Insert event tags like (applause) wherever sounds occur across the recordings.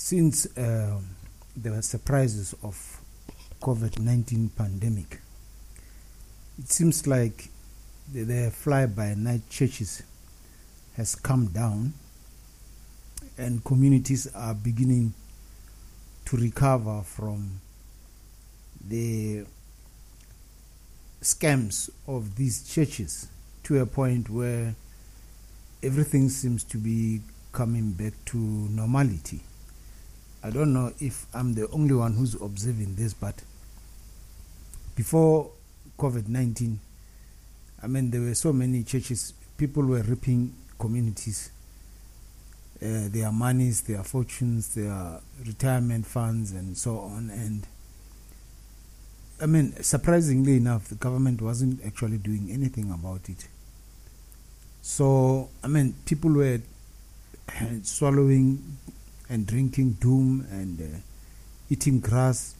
since uh, the surprises of COVID-19 pandemic, it seems like the, the fly-by-night churches has come down and communities are beginning to recover from the scams of these churches to a point where everything seems to be coming back to normality. I don't know if I'm the only one who's observing this, but before COVID 19, I mean, there were so many churches, people were ripping communities, uh, their monies, their fortunes, their retirement funds, and so on. And I mean, surprisingly enough, the government wasn't actually doing anything about it. So, I mean, people were (coughs) swallowing and drinking doom and uh, eating grass,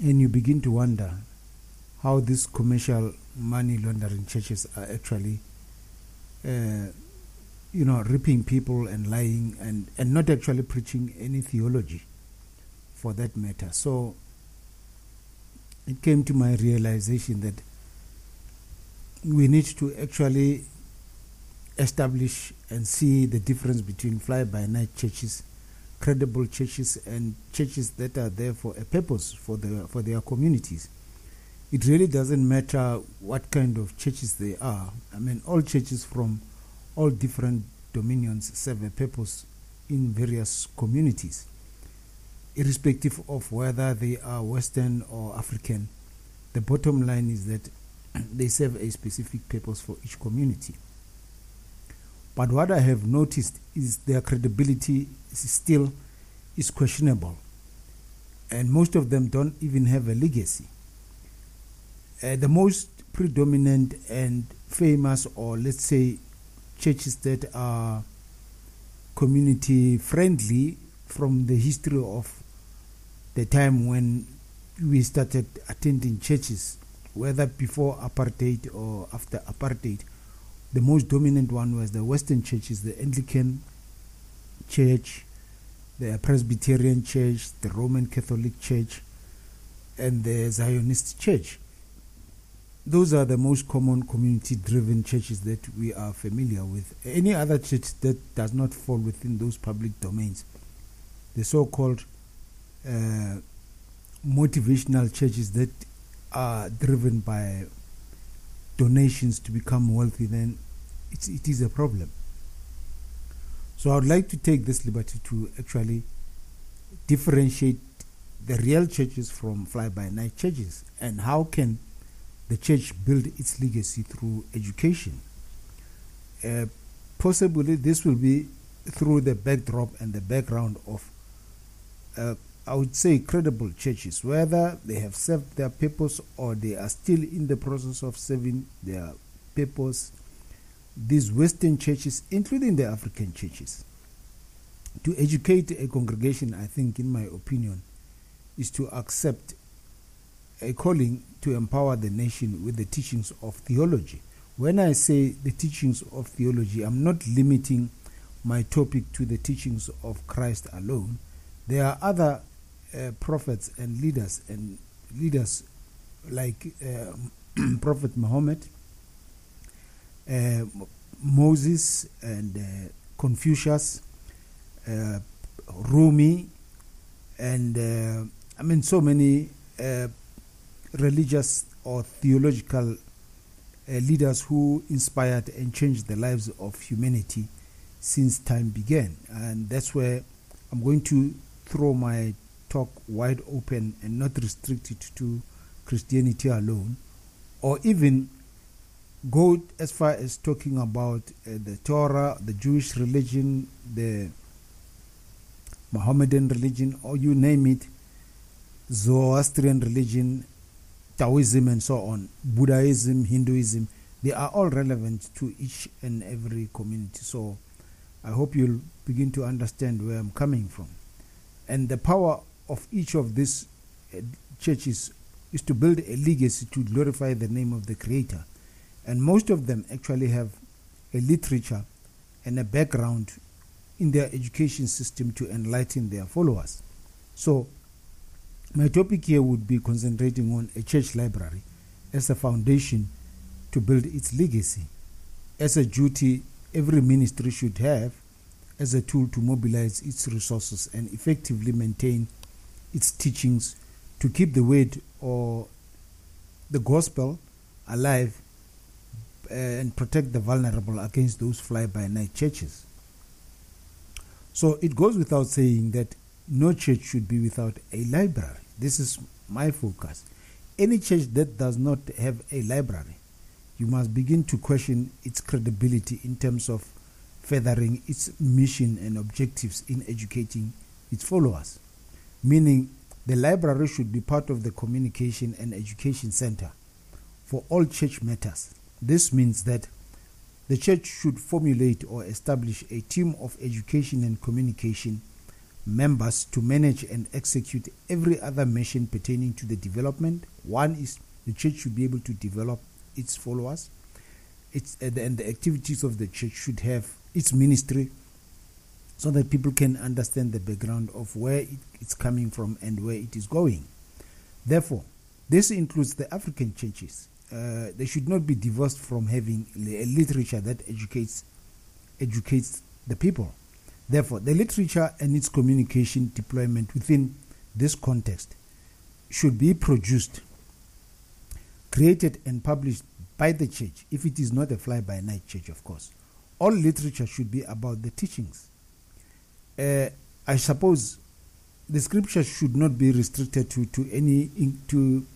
and you begin to wonder how these commercial money laundering churches are actually, uh, you know, ripping people and lying and, and not actually preaching any theology for that matter. So it came to my realization that we need to actually establish and see the difference between fly by night churches, credible churches, and churches that are there for a purpose for, the, for their communities. It really doesn't matter what kind of churches they are. I mean, all churches from all different dominions serve a purpose in various communities, irrespective of whether they are Western or African. The bottom line is that (clears throat) they serve a specific purpose for each community. But what I have noticed is their credibility is still is questionable. And most of them don't even have a legacy. Uh, the most predominant and famous, or let's say, churches that are community friendly from the history of the time when we started attending churches, whether before apartheid or after apartheid, the most dominant one was the Western churches, the Anglican Church, the Presbyterian Church, the Roman Catholic Church, and the Zionist Church. Those are the most common community driven churches that we are familiar with. Any other church that does not fall within those public domains, the so called uh, motivational churches that are driven by donations to become wealthy, then it's, it is a problem. So I would like to take this liberty to actually differentiate the real churches from fly-by-night churches and how can the church build its legacy through education. Uh, possibly this will be through the backdrop and the background of, uh, I would say, credible churches, whether they have served their purpose or they are still in the process of serving their purpose these Western churches, including the African churches. To educate a congregation, I think, in my opinion, is to accept a calling to empower the nation with the teachings of theology. When I say the teachings of theology, I'm not limiting my topic to the teachings of Christ alone. There are other uh, prophets and leaders and leaders like uh, (clears throat) Prophet Muhammad, uh, Moses and uh, Confucius, uh, Rumi, and uh, I mean so many uh, religious or theological uh, leaders who inspired and changed the lives of humanity since time began. And that's where I'm going to throw my talk wide open and not restrict it to Christianity alone, or even go as far as talking about uh, the Torah, the Jewish religion, the Mohammedan religion, or you name it, Zoroastrian religion, Taoism, and so on, Buddhism, Hinduism, they are all relevant to each and every community. So I hope you'll begin to understand where I'm coming from. And the power of each of these uh, churches is to build a legacy to glorify the name of the Creator and most of them actually have a literature and a background in their education system to enlighten their followers. So, my topic here would be concentrating on a church library as a foundation to build its legacy, as a duty every ministry should have, as a tool to mobilize its resources and effectively maintain its teachings to keep the word or the gospel alive uh, and protect the vulnerable against those fly by night churches. So it goes without saying that no church should be without a library. This is my focus. Any church that does not have a library, you must begin to question its credibility in terms of furthering its mission and objectives in educating its followers. Meaning, the library should be part of the communication and education center for all church matters. This means that the church should formulate or establish a team of education and communication members to manage and execute every other mission pertaining to the development. One is the church should be able to develop its followers. It's, uh, and the activities of the church should have its ministry so that people can understand the background of where it, it's coming from and where it is going. Therefore, this includes the African churches. Uh, they should not be divorced from having a literature that educates educates the people. Therefore, the literature and its communication deployment within this context should be produced, created, and published by the church, if it is not a fly by night church, of course. All literature should be about the teachings. Uh, I suppose the scripture should not be restricted to, to any to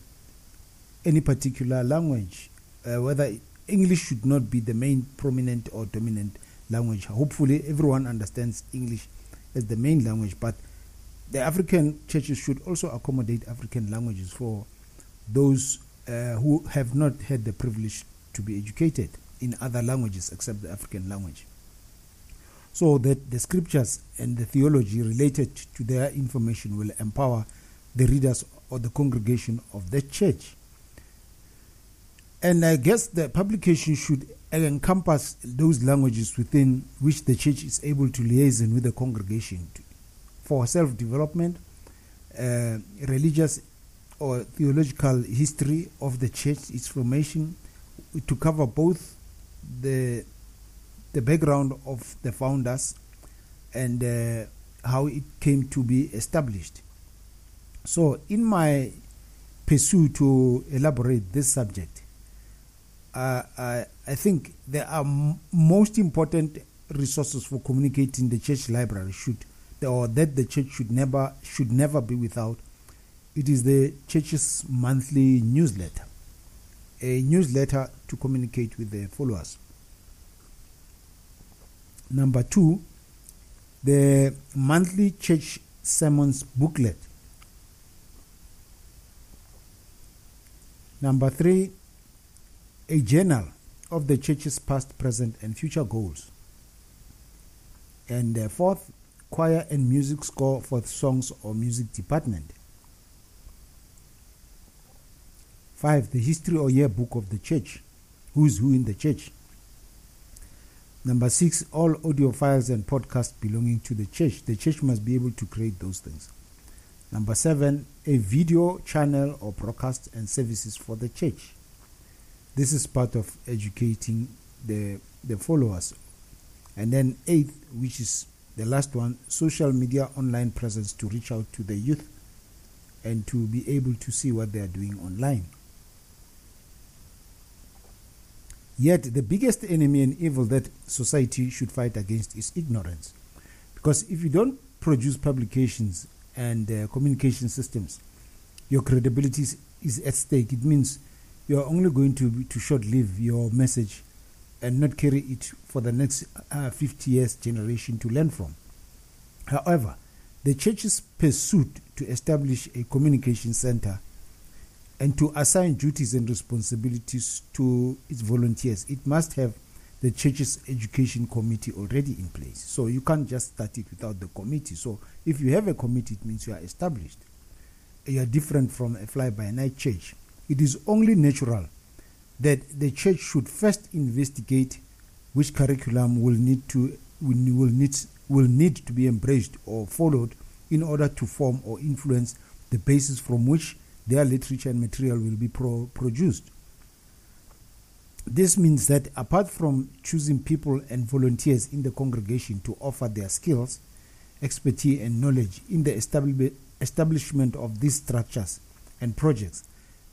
any particular language, uh, whether English should not be the main prominent or dominant language. Hopefully, everyone understands English as the main language, but the African churches should also accommodate African languages for those uh, who have not had the privilege to be educated in other languages except the African language. So that the scriptures and the theology related to their information will empower the readers or the congregation of the church. And I guess the publication should encompass those languages within which the church is able to liaison with the congregation for self development, uh, religious or theological history of the church, its formation, to cover both the the background of the founders and uh, how it came to be established. So, in my pursuit to elaborate this subject, uh, I, think there are m- most important resources for communicating the church library should or that the church should never should never be without. It is the church's monthly newsletter, a newsletter to communicate with the followers. Number two, the monthly church sermons booklet. Number three, a journal of the church's past, present, and future goals. And uh, fourth, choir and music score for songs or music department. Five, the history or yearbook of the church. Who's who in the church? Number six, all audio files and podcasts belonging to the church. The church must be able to create those things. Number seven, a video channel or broadcast and services for the church. This is part of educating the, the followers. And then, eighth, which is the last one, social media online presence to reach out to the youth and to be able to see what they are doing online. Yet, the biggest enemy and evil that society should fight against is ignorance. Because if you don't produce publications and uh, communication systems, your credibility is, is at stake. It means you are only going to, to short live your message and not carry it for the next uh, 50 years generation to learn from. However, the church's pursuit to establish a communication center and to assign duties and responsibilities to its volunteers, it must have the church's education committee already in place. So you can't just start it without the committee. So if you have a committee, it means you are established. You are different from a fly by night church. It is only natural that the church should first investigate which curriculum will need to will need will need to be embraced or followed in order to form or influence the basis from which their literature and material will be pro- produced. This means that apart from choosing people and volunteers in the congregation to offer their skills, expertise, and knowledge in the establishment of these structures and projects,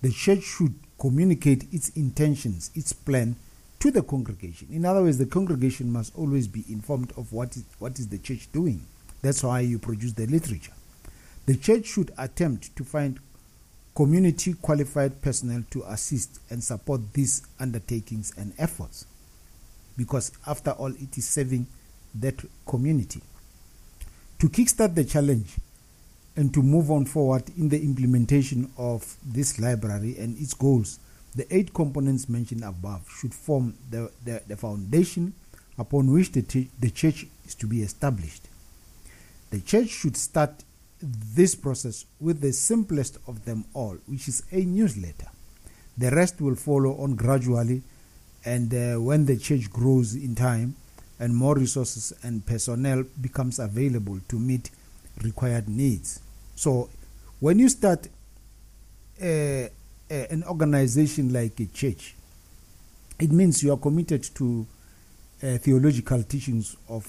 the church should communicate its intentions, its plan to the congregation. In other words, the congregation must always be informed of what is, what is the church doing. That's why you produce the literature. The church should attempt to find community qualified personnel to assist and support these undertakings and efforts because after all it is serving that community to kickstart the challenge and to move on forward in the implementation of this library and its goals the eight components mentioned above should form the, the, the foundation upon which the, the church is to be established the church should start this process with the simplest of them all, which is a newsletter. The rest will follow on gradually, and uh, when the church grows in time and more resources and personnel becomes available to meet required needs. So, when you start uh, uh, an organization like a church, it means you are committed to uh, theological teachings of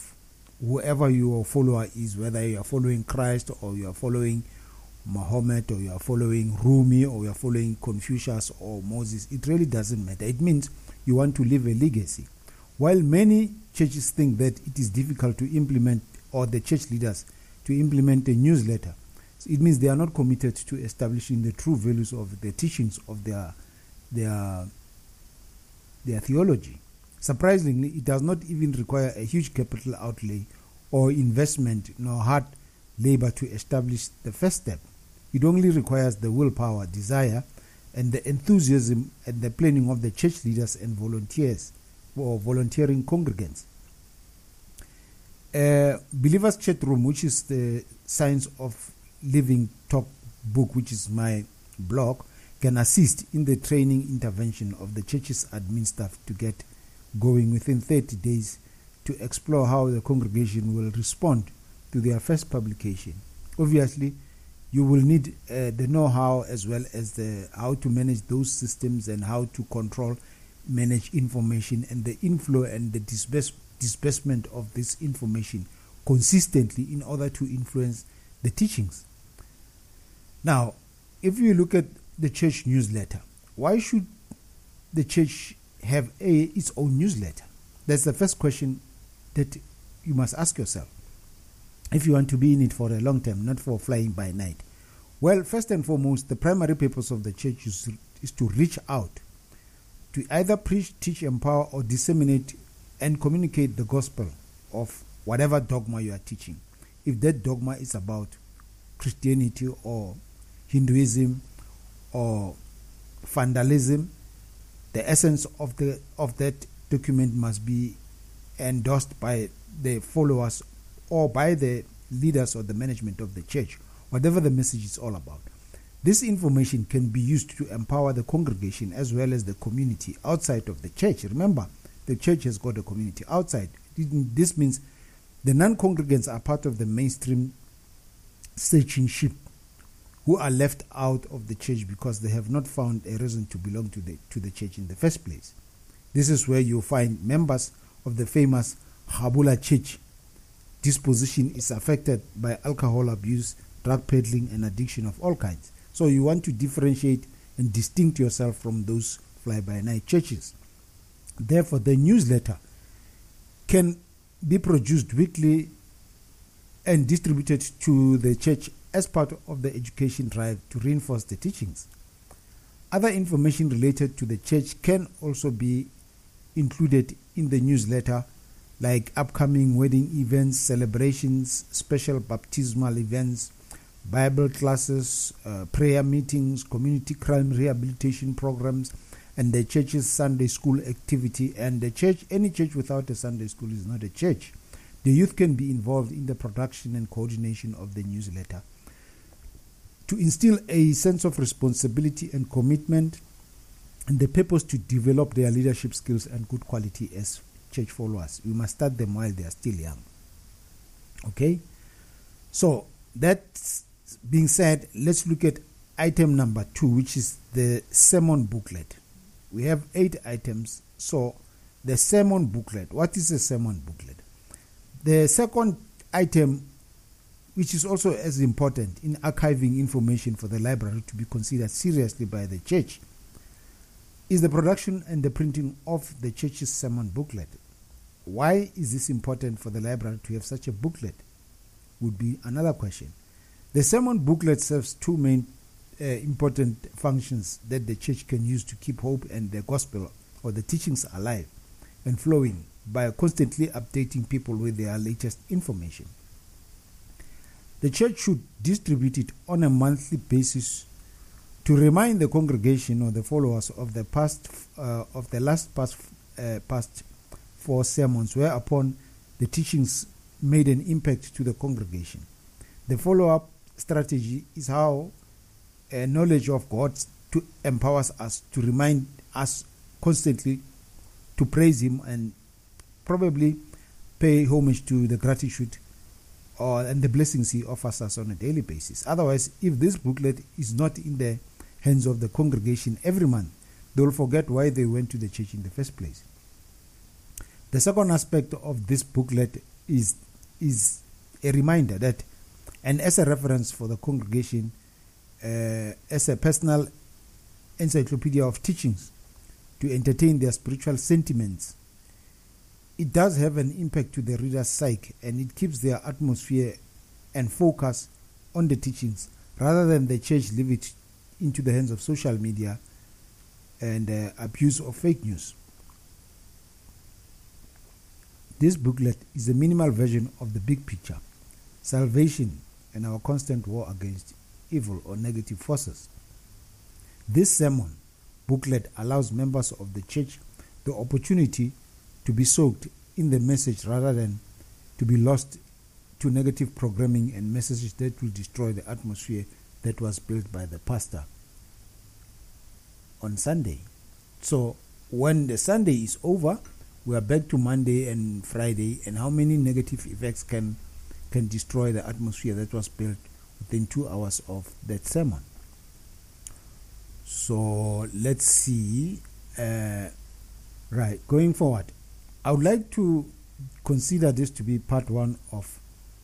whoever your follower is, whether you are following Christ or you are following Muhammad or you are following Rumi or you are following Confucius or Moses, it really doesn't matter. It means you want to leave a legacy. While many churches think that it is difficult to implement, or the church leaders to implement a newsletter, it means they are not committed to establishing the true values of the teachings of their their their theology. Surprisingly, it does not even require a huge capital outlay or investment nor hard labor to establish the first step. It only requires the willpower, desire, and the enthusiasm and the planning of the church leaders and volunteers or volunteering congregants. Uh, Believers Chat Room, which is the Science of Living talk book, which is my blog, can assist in the training intervention of the church's admin staff to get going within 30 days to explore how the congregation will respond to their first publication. Obviously, you will need uh, the know-how as well as the how to manage those systems and how to control, manage information and the inflow and the disburse, disbursement of this information consistently in order to influence the teachings. Now, if you look at the church newsletter, why should the church have a, its own newsletter? That's the first question that you must ask yourself if you want to be in it for a long time, not for flying by night. Well, first and foremost, the primary purpose of the church is, is to reach out, to either preach, teach, empower, or disseminate and communicate the gospel of whatever dogma you are teaching. If that dogma is about Christianity or Hinduism or vandalism, the essence of the of that document must be endorsed by the followers or by the leaders or the management of the church, whatever the message is all about. This information can be used to empower the congregation as well as the community outside of the church. Remember, the church has got a community outside. This means the non congregants are part of the mainstream searching sheep who are left out of the church because they have not found a reason to belong to the, to the church in the first place. This is where you find members of the famous Habula church. Disposition is affected by alcohol abuse, drug peddling, and addiction of all kinds. So you want to differentiate and distinct yourself from those fly by night churches. Therefore, the newsletter can be produced weekly and distributed to the church as part of the education drive to reinforce the teachings. Other information related to the church can also be included in the newsletter, like upcoming wedding events, celebrations, special baptismal events, Bible classes, uh, prayer meetings, community crime rehabilitation programs, and the church's Sunday school activity. And the church, any church without a Sunday school is not a church. The youth can be involved in the production and coordination of the newsletter to instill a sense of responsibility and commitment and the purpose to develop their leadership skills and good quality as church followers. We must start them while they are still young. Okay? So, that being said, let's look at item number two, which is the sermon booklet. We have eight items. So, the sermon booklet. What is a sermon booklet? The second item, which is also as important in archiving information for the library to be considered seriously by the church, is the production and the printing of the church's sermon booklet. Why is this important for the library to have such a booklet? Would be another question. The sermon booklet serves two main uh, important functions that the church can use to keep hope and the gospel or the teachings alive and flowing by constantly updating people with their latest information. The church should distribute it on a monthly basis to remind the congregation or the followers of the past uh, of the last past uh, past four sermons whereupon the teachings made an impact to the congregation. The follow-up strategy is how a knowledge of God to empowers us to remind us constantly to praise Him and probably pay homage to the gratitude or and the blessings He offers us on a daily basis. Otherwise, if this booklet is not in the hands of the congregation every month, they will forget why they went to the church in the first place. The second aspect of this booklet is is a reminder that, and as a reference for the congregation, uh, as a personal encyclopedia of teachings to entertain their spiritual sentiments, it does have an impact to the reader's psyche and it keeps their atmosphere and focus on the teachings rather than the church leave it into the hands of social media and uh, abuse of fake news. This booklet is a minimal version of the big picture salvation and our constant war against evil or negative forces. This sermon booklet allows members of the church the opportunity to be soaked in the message rather than to be lost to negative programming and messages that will destroy the atmosphere that was built by the pastor on Sunday. So when the Sunday is over, we are back to Monday and Friday, and how many negative effects can can destroy the atmosphere that was built within two hours of that sermon. So let's see. Uh, right, going forward, I would like to consider this to be part one of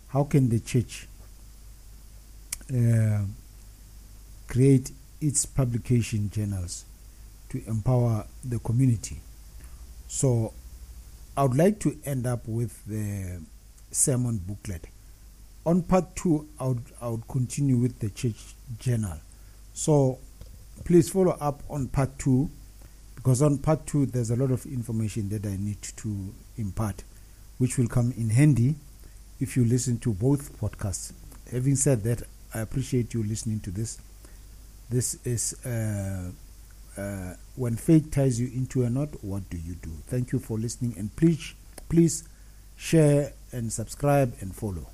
how can the church uh, create its publication journals to empower the community. So I would like to end up with the sermon booklet. On part two, I would, I would continue with the church journal. So please follow up on part two because on part two, there's a lot of information that I need to impart, which will come in handy if you listen to both podcasts. Having said that, I appreciate you listening to this. This is uh, uh, when fate ties you into a knot. What do you do? Thank you for listening, and please, please share and subscribe and follow.